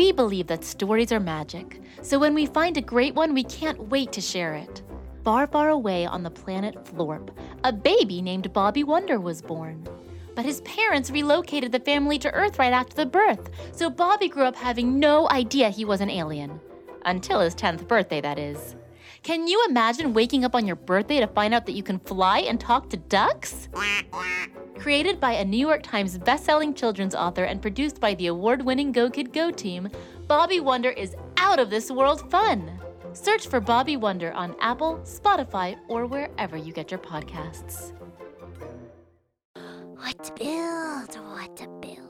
We believe that stories are magic, so when we find a great one, we can't wait to share it. Far, far away on the planet Florp, a baby named Bobby Wonder was born. But his parents relocated the family to Earth right after the birth, so Bobby grew up having no idea he was an alien. Until his 10th birthday, that is. Can you imagine waking up on your birthday to find out that you can fly and talk to ducks? Created by a New York Times bestselling children's author and produced by the award winning Go Kid Go team, Bobby Wonder is out of this world fun. Search for Bobby Wonder on Apple, Spotify, or wherever you get your podcasts. What to build? What to build?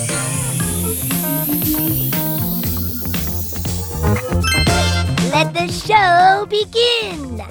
Let the show begin.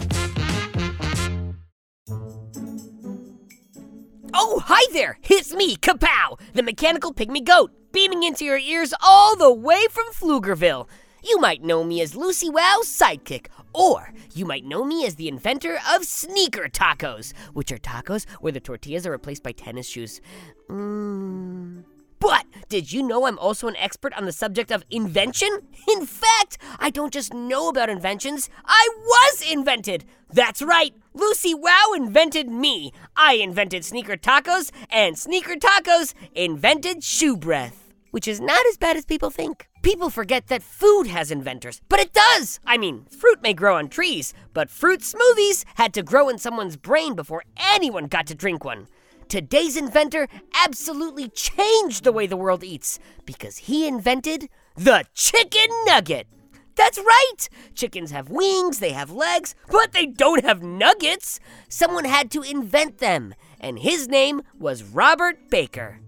Oh, hi there! It's me, Kapow, the mechanical pygmy goat, beaming into your ears all the way from Pflugerville. You might know me as Lucy Wow's sidekick, or you might know me as the inventor of sneaker tacos, which are tacos where the tortillas are replaced by tennis shoes. Mm. But did you know I'm also an expert on the subject of invention? In fact, I don't just know about inventions, I was invented! That's right, Lucy Wow invented me. I invented sneaker tacos, and sneaker tacos invented shoe breath. Which is not as bad as people think. People forget that food has inventors, but it does! I mean, fruit may grow on trees, but fruit smoothies had to grow in someone's brain before anyone got to drink one. Today's inventor absolutely changed the way the world eats because he invented the chicken nugget. That's right! Chickens have wings, they have legs, but they don't have nuggets! Someone had to invent them, and his name was Robert Baker.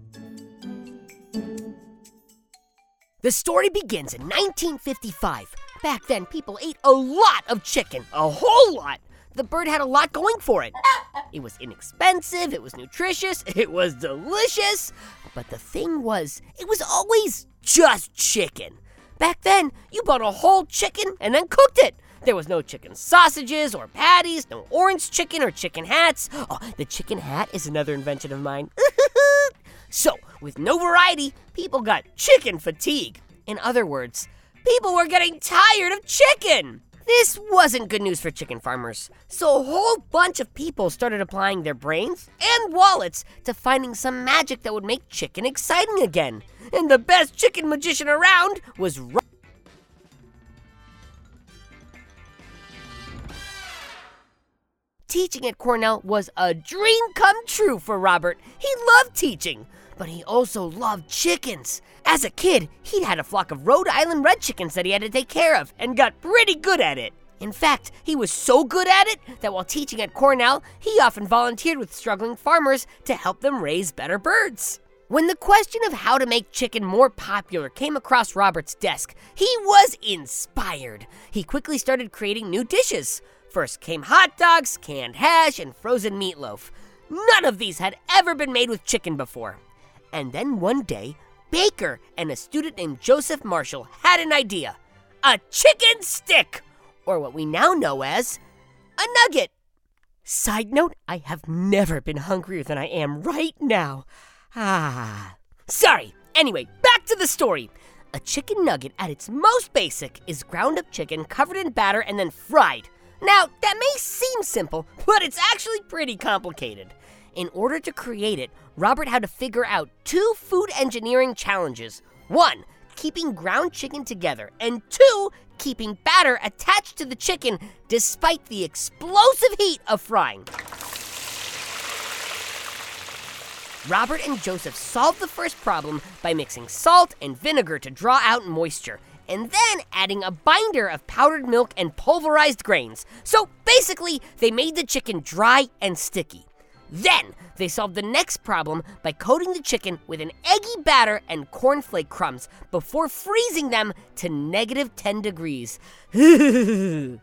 The story begins in 1955. Back then, people ate a lot of chicken, a whole lot. The bird had a lot going for it. It was inexpensive, it was nutritious, it was delicious. But the thing was, it was always just chicken. Back then, you bought a whole chicken and then cooked it. There was no chicken sausages or patties, no orange chicken or chicken hats. Oh, the chicken hat is another invention of mine. so, with no variety, people got chicken fatigue. In other words, people were getting tired of chicken. This wasn't good news for chicken farmers, so a whole bunch of people started applying their brains and wallets to finding some magic that would make chicken exciting again. And the best chicken magician around was Ro- Teaching at Cornell was a dream come true for Robert. He loved teaching, but he also loved chickens. As a kid, he'd had a flock of Rhode Island red chickens that he had to take care of and got pretty good at it. In fact, he was so good at it that while teaching at Cornell, he often volunteered with struggling farmers to help them raise better birds. When the question of how to make chicken more popular came across Robert's desk, he was inspired. He quickly started creating new dishes. First came hot dogs, canned hash, and frozen meatloaf. None of these had ever been made with chicken before. And then one day, Baker and a student named Joseph Marshall had an idea a chicken stick, or what we now know as a nugget. Side note, I have never been hungrier than I am right now. Ah. Sorry. Anyway, back to the story. A chicken nugget at its most basic is ground up chicken covered in batter and then fried. Now, that may seem simple, but it's actually pretty complicated. In order to create it, Robert had to figure out two food engineering challenges. One, keeping ground chicken together, and two, keeping batter attached to the chicken despite the explosive heat of frying. Robert and Joseph solved the first problem by mixing salt and vinegar to draw out moisture, and then adding a binder of powdered milk and pulverized grains. So basically, they made the chicken dry and sticky. Then they solved the next problem by coating the chicken with an eggy batter and cornflake crumbs before freezing them to negative 10 degrees. In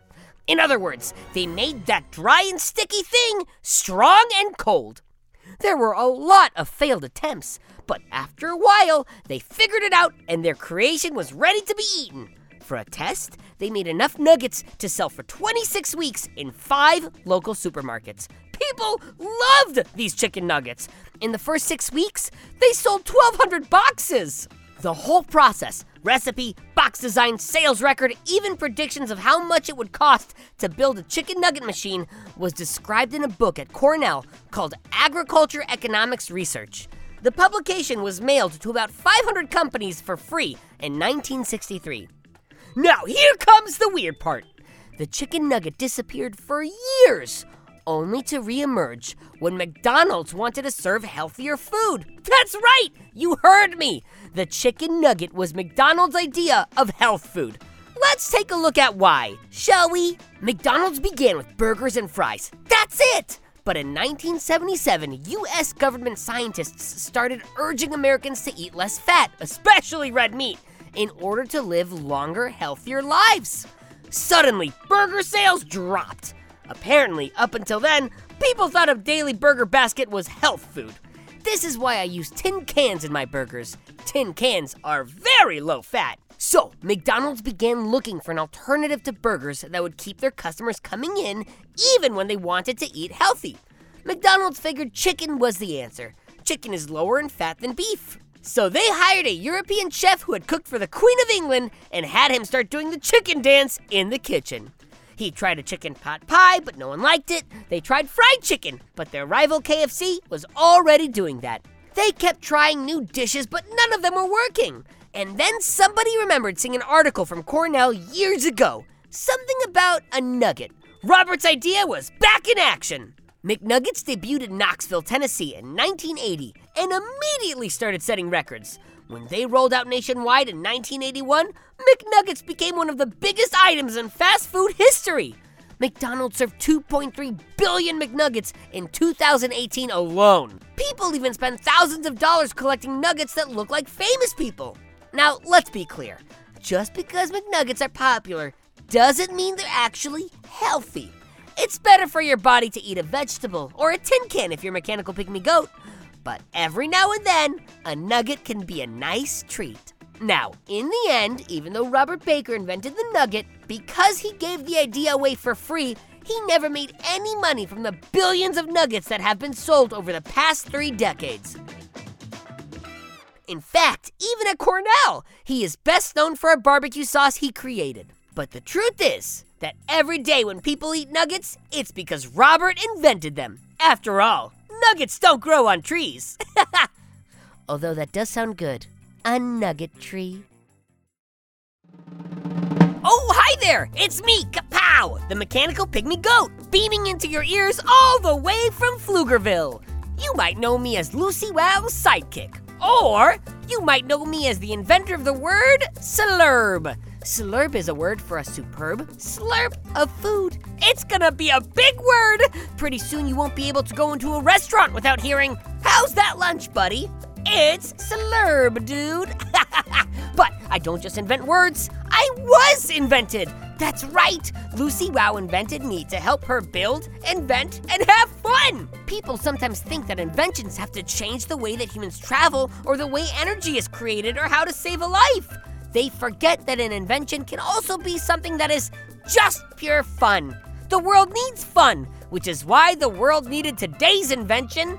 other words, they made that dry and sticky thing strong and cold. There were a lot of failed attempts, but after a while, they figured it out and their creation was ready to be eaten. For a test, they made enough nuggets to sell for 26 weeks in five local supermarkets. People loved these chicken nuggets. In the first six weeks, they sold 1,200 boxes. The whole process recipe, box design, sales record, even predictions of how much it would cost to build a chicken nugget machine was described in a book at Cornell called Agriculture Economics Research. The publication was mailed to about 500 companies for free in 1963. Now, here comes the weird part. The chicken nugget disappeared for years, only to reemerge when McDonald's wanted to serve healthier food. That's right! You heard me! The chicken nugget was McDonald's idea of health food. Let's take a look at why, shall we? McDonald's began with burgers and fries. That's it! But in 1977, US government scientists started urging Americans to eat less fat, especially red meat, in order to live longer, healthier lives. Suddenly, burger sales dropped. Apparently, up until then, people thought a daily burger basket was health food. This is why I use tin cans in my burgers. Tin cans are very low fat. So, McDonald's began looking for an alternative to burgers that would keep their customers coming in even when they wanted to eat healthy. McDonald's figured chicken was the answer. Chicken is lower in fat than beef. So they hired a European chef who had cooked for the Queen of England and had him start doing the chicken dance in the kitchen. He tried a chicken pot pie, but no one liked it. They tried fried chicken, but their rival KFC was already doing that. They kept trying new dishes, but none of them were working. And then somebody remembered seeing an article from Cornell years ago. Something about a nugget. Robert's idea was back in action. McNuggets debuted in Knoxville, Tennessee in 1980 and immediately started setting records. When they rolled out nationwide in 1981, McNuggets became one of the biggest items in fast food history. McDonald's served 2.3 billion McNuggets in 2018 alone. People even spend thousands of dollars collecting nuggets that look like famous people. Now, let's be clear just because McNuggets are popular doesn't mean they're actually healthy. It's better for your body to eat a vegetable or a tin can if you're mechanical pygmy goat. But every now and then, a nugget can be a nice treat. Now, in the end, even though Robert Baker invented the nugget, because he gave the idea away for free, he never made any money from the billions of nuggets that have been sold over the past three decades. In fact, even at Cornell, he is best known for a barbecue sauce he created. But the truth is that every day when people eat nuggets, it's because Robert invented them. After all, nuggets don't grow on trees. Although that does sound good. A nugget tree. Oh, hi there! It's me, Kapow, the mechanical pygmy goat, beaming into your ears all the way from Pflugerville. You might know me as Lucy Wow's sidekick, or you might know me as the inventor of the word slurb. Slurb is a word for a superb slurp of food. It's gonna be a big word! Pretty soon you won't be able to go into a restaurant without hearing, How's that lunch, buddy? It's slurb, dude. but I don't just invent words, I was invented. That's right. Lucy Wow invented me to help her build, invent, and have fun. People sometimes think that inventions have to change the way that humans travel, or the way energy is created, or how to save a life. They forget that an invention can also be something that is just pure fun. The world needs fun, which is why the world needed today's invention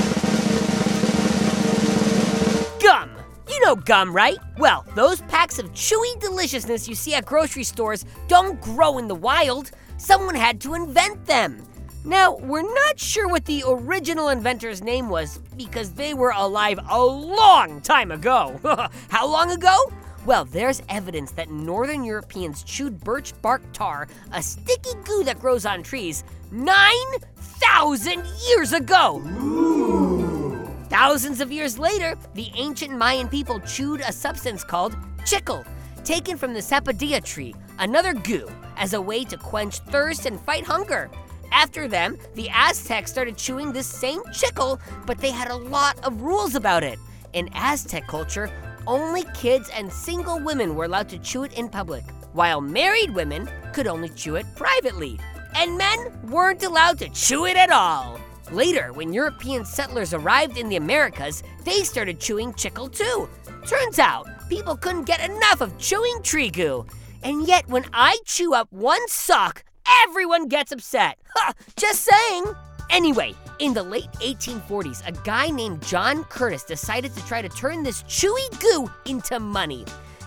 gum. You know gum, right? Well, those packs of chewy deliciousness you see at grocery stores don't grow in the wild. Someone had to invent them. Now, we're not sure what the original inventor's name was because they were alive a long time ago. How long ago? Well, there's evidence that northern Europeans chewed birch bark tar, a sticky goo that grows on trees, 9,000 years ago. Thousands of years later, the ancient Mayan people chewed a substance called chicle, taken from the sapodilla tree, another goo, as a way to quench thirst and fight hunger. After them, the Aztecs started chewing this same chicle, but they had a lot of rules about it. In Aztec culture, only kids and single women were allowed to chew it in public, while married women could only chew it privately. And men weren't allowed to chew it at all. Later, when European settlers arrived in the Americas, they started chewing chicle too. Turns out, people couldn't get enough of chewing tree goo. And yet, when I chew up one sock, everyone gets upset. Ha, just saying. Anyway, in the late 1840s, a guy named John Curtis decided to try to turn this chewy goo into money.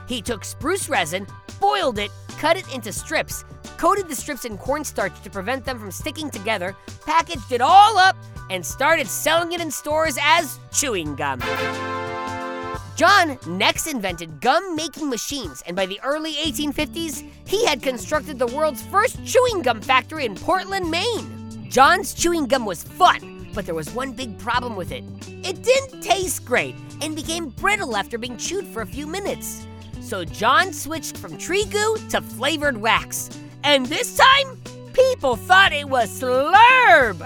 He took spruce resin, boiled it, cut it into strips, coated the strips in cornstarch to prevent them from sticking together, packaged it all up, and started selling it in stores as chewing gum. John next invented gum making machines, and by the early 1850s, he had constructed the world's first chewing gum factory in Portland, Maine. John's chewing gum was fun, but there was one big problem with it. It didn't taste great and became brittle after being chewed for a few minutes. So John switched from tree goo to flavored wax. And this time, people thought it was slurb!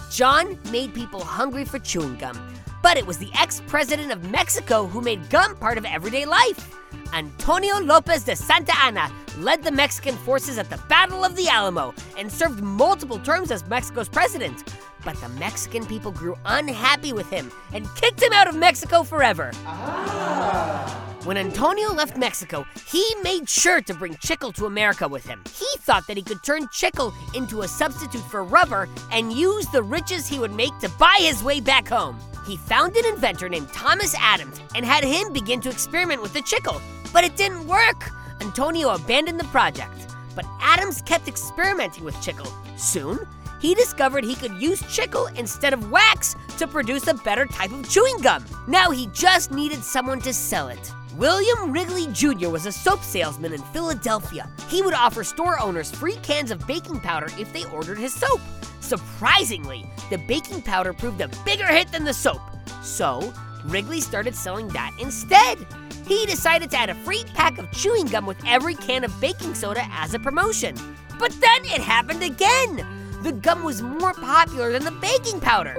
John made people hungry for chewing gum, but it was the ex president of Mexico who made gum part of everyday life. Antonio Lopez de Santa Anna led the Mexican forces at the Battle of the Alamo and served multiple terms as Mexico's president. But the Mexican people grew unhappy with him and kicked him out of Mexico forever. Ah. When Antonio left Mexico, he made sure to bring chicle to America with him. He thought that he could turn chicle into a substitute for rubber and use the riches he would make to buy his way back home. He found an inventor named Thomas Adams and had him begin to experiment with the chicle, but it didn't work. Antonio abandoned the project, but Adams kept experimenting with chicle. Soon, he discovered he could use chicle instead of wax to produce a better type of chewing gum. Now he just needed someone to sell it. William Wrigley Jr. was a soap salesman in Philadelphia. He would offer store owners free cans of baking powder if they ordered his soap. Surprisingly, the baking powder proved a bigger hit than the soap. So, Wrigley started selling that instead. He decided to add a free pack of chewing gum with every can of baking soda as a promotion. But then it happened again. The gum was more popular than the baking powder.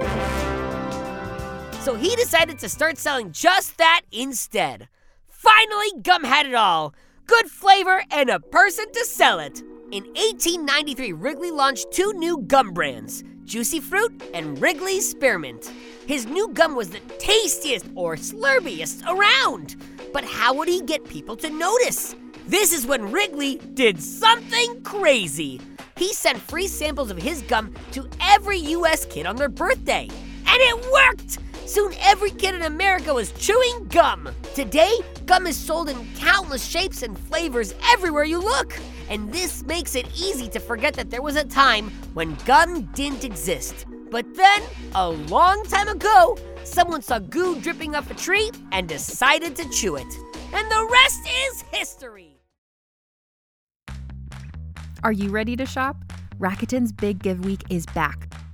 So he decided to start selling just that instead. Finally, gum had it all good flavor and a person to sell it. In 1893, Wrigley launched two new gum brands Juicy Fruit and Wrigley Spearmint. His new gum was the tastiest or slurbiest around. But how would he get people to notice? This is when Wrigley did something crazy. He sent free samples of his gum to every US kid on their birthday. And it worked! Soon every kid in America was chewing gum. Today, gum is sold in countless shapes and flavors everywhere you look. And this makes it easy to forget that there was a time when gum didn't exist. But then, a long time ago, someone saw goo dripping off a tree and decided to chew it. And the rest is history. Are you ready to shop? Rakuten's Big Give Week is back.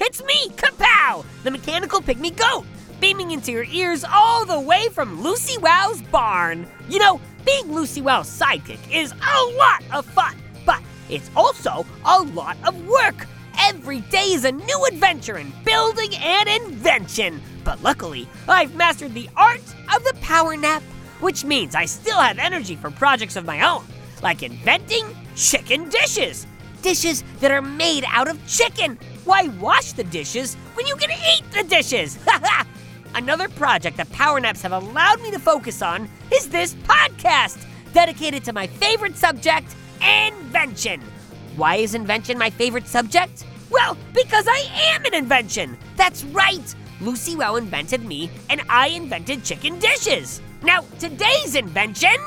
It's me, Kapow, the mechanical pygmy goat, beaming into your ears all the way from Lucy Wow's barn. You know, being Lucy Wow's sidekick is a lot of fun, but it's also a lot of work. Every day is a new adventure in building and invention. But luckily, I've mastered the art of the power nap, which means I still have energy for projects of my own, like inventing chicken dishes. Dishes that are made out of chicken. Why wash the dishes when you can eat the dishes? Another project that power naps have allowed me to focus on is this podcast, dedicated to my favorite subject, invention. Why is invention my favorite subject? Well, because I am an invention. That's right. Lucy Wow invented me, and I invented chicken dishes. Now, today's invention.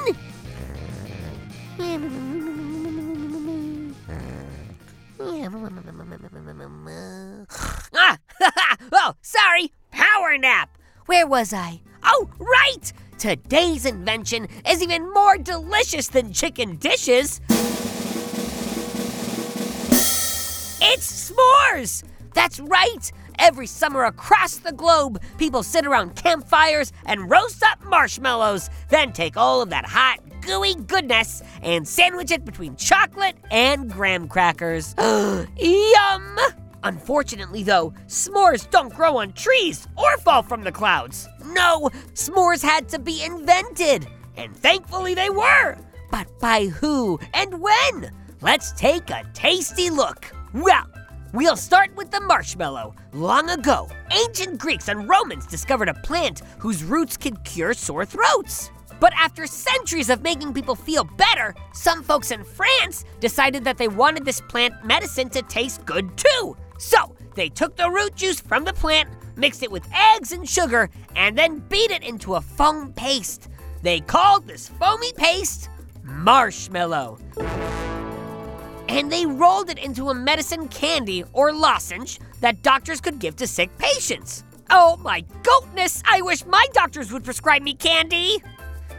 Where was I? Oh, right! Today's invention is even more delicious than chicken dishes. It's s'mores! That's right! Every summer across the globe, people sit around campfires and roast up marshmallows, then take all of that hot, gooey goodness and sandwich it between chocolate and graham crackers. Yum! Unfortunately, though, s'mores don't grow on trees or fall from the clouds. No, s'mores had to be invented. And thankfully they were. But by who and when? Let's take a tasty look. Well, we'll start with the marshmallow. Long ago, ancient Greeks and Romans discovered a plant whose roots could cure sore throats. But after centuries of making people feel better, some folks in France decided that they wanted this plant medicine to taste good too. So they took the root juice from the plant, mixed it with eggs and sugar, and then beat it into a foam paste. They called this foamy paste marshmallow. And they rolled it into a medicine candy or lozenge that doctors could give to sick patients. Oh my goatness, I wish my doctors would prescribe me candy!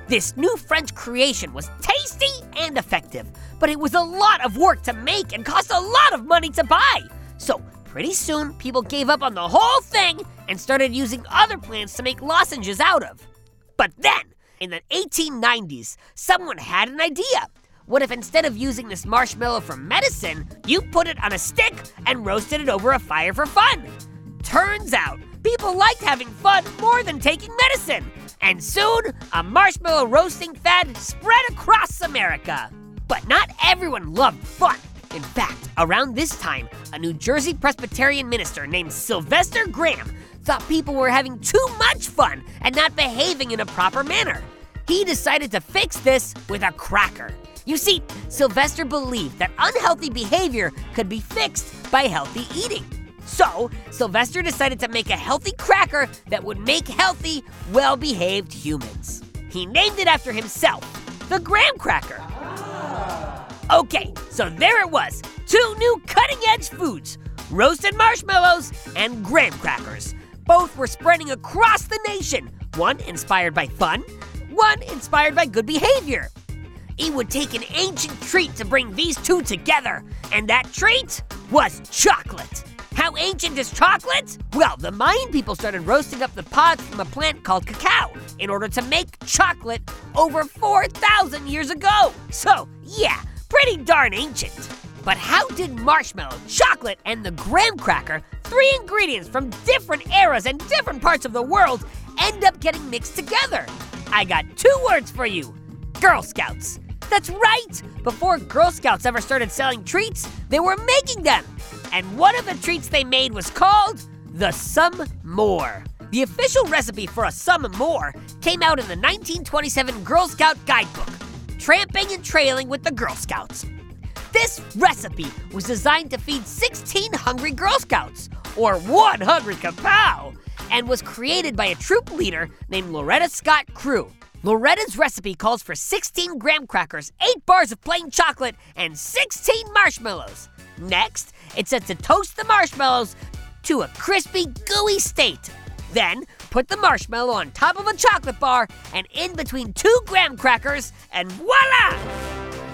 This new French creation was tasty and effective, but it was a lot of work to make and cost a lot of money to buy. So, pretty soon, people gave up on the whole thing and started using other plants to make lozenges out of. But then, in the 1890s, someone had an idea. What if instead of using this marshmallow for medicine, you put it on a stick and roasted it over a fire for fun? Turns out, people liked having fun more than taking medicine. And soon, a marshmallow roasting fad spread across America. But not everyone loved fun. In fact, around this time, a New Jersey Presbyterian minister named Sylvester Graham thought people were having too much fun and not behaving in a proper manner. He decided to fix this with a cracker. You see, Sylvester believed that unhealthy behavior could be fixed by healthy eating. So, Sylvester decided to make a healthy cracker that would make healthy, well behaved humans. He named it after himself, the Graham Cracker. Okay, so there it was two new cutting edge foods roasted marshmallows and graham crackers. Both were spreading across the nation, one inspired by fun, one inspired by good behavior. It would take an ancient treat to bring these two together, and that treat was chocolate. How ancient is chocolate? Well, the Mayan people started roasting up the pods from a plant called cacao in order to make chocolate over 4,000 years ago. So, yeah, pretty darn ancient. But how did marshmallow, chocolate, and the graham cracker, three ingredients from different eras and different parts of the world, end up getting mixed together? I got two words for you Girl Scouts. That's right! Before Girl Scouts ever started selling treats, they were making them. And one of the treats they made was called the Some More. The official recipe for a Some More came out in the 1927 Girl Scout Guidebook Tramping and Trailing with the Girl Scouts. This recipe was designed to feed 16 hungry Girl Scouts, or one hungry kapow, and was created by a troop leader named Loretta Scott Crew. Loretta's recipe calls for 16 graham crackers, 8 bars of plain chocolate, and 16 marshmallows. Next, it's set to toast the marshmallows to a crispy, gooey state. Then, put the marshmallow on top of a chocolate bar and in between two graham crackers, and voila!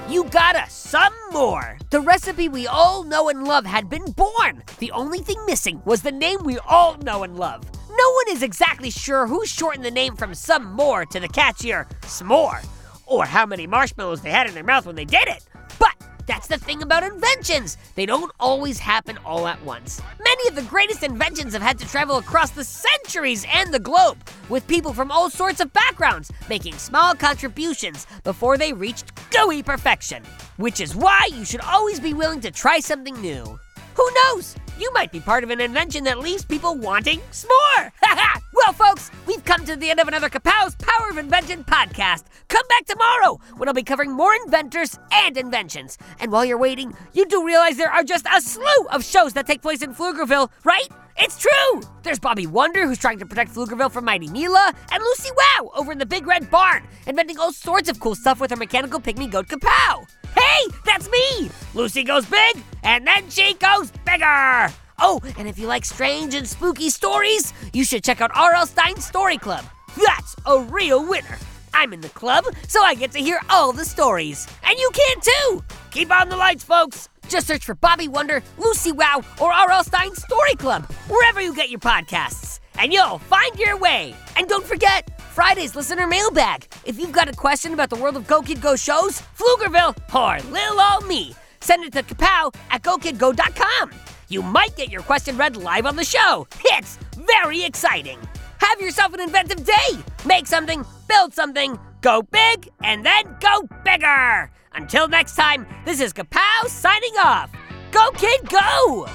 You got us some more. The recipe we all know and love had been born. The only thing missing was the name we all know and love. No one is exactly sure who shortened the name from some more to the catchier s'more, or how many marshmallows they had in their mouth when they did it. But that's the thing about inventions. They don't always happen all at once. Many of the greatest inventions have had to travel across the centuries and the globe, with people from all sorts of backgrounds making small contributions before they reached gooey perfection. Which is why you should always be willing to try something new. Who knows? You might be part of an invention that leaves people wanting s'more. well, folks, we've come to the end of another Kapow's Power of Invention podcast. Come back tomorrow when I'll be covering more inventors and inventions. And while you're waiting, you do realize there are just a slew of shows that take place in Pflugerville, right? It's true! There's Bobby Wonder, who's trying to protect Pflugerville from Mighty Mila, and Lucy Wow over in the Big Red Barn, inventing all sorts of cool stuff with her mechanical pygmy goat Kapow. Hey, that's me! Lucy goes big, and then she goes bigger! Oh, and if you like strange and spooky stories, you should check out R.L. Stine's Story Club. That's a real winner. I'm in the club, so I get to hear all the stories. And you can too! Keep on the lights, folks! Just search for Bobby Wonder, Lucy Wow, or R.L. Stine's Story Club, wherever you get your podcasts. And you'll find your way. And don't forget, Friday's listener mailbag. If you've got a question about the world of Go Kid Go shows, Pflugerville, or Lil Ol Me, send it to kapow at gokidgo.com. You might get your question read live on the show. It's very exciting. Have yourself an inventive day. Make something, build something, go big, and then go bigger. Until next time, this is Kapow signing off. Go, kid, go!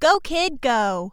Go, kid, go.